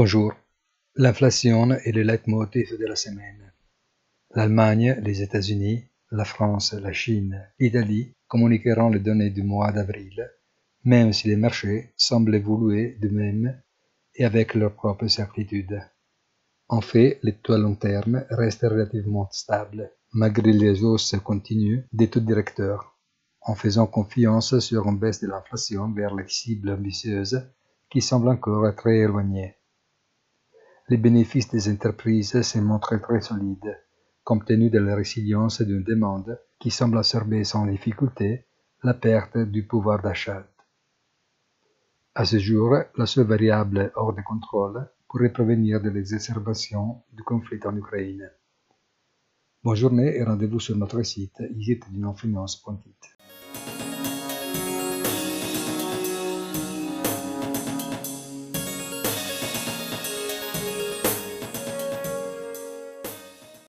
Bonjour. L'inflation est le leitmotiv de la semaine. L'Allemagne, les États-Unis, la France, la Chine, l'Italie communiqueront les données du mois d'avril, même si les marchés semblent évoluer de même et avec leurs propres certitudes. En fait, les taux long terme restent relativement stables, malgré les hausses continues des taux directeurs, en faisant confiance sur une baisse de l'inflation vers les cibles ambitieuses qui semblent encore très éloignées. Les bénéfices des entreprises se montrent très solides, compte tenu de la résilience d'une demande qui semble absorber sans difficulté la perte du pouvoir d'achat. À ce jour, la seule variable hors de contrôle pourrait provenir de l'exacerbation du conflit en Ukraine. Bonne journée et rendez-vous sur notre site isitdinonfinance.it.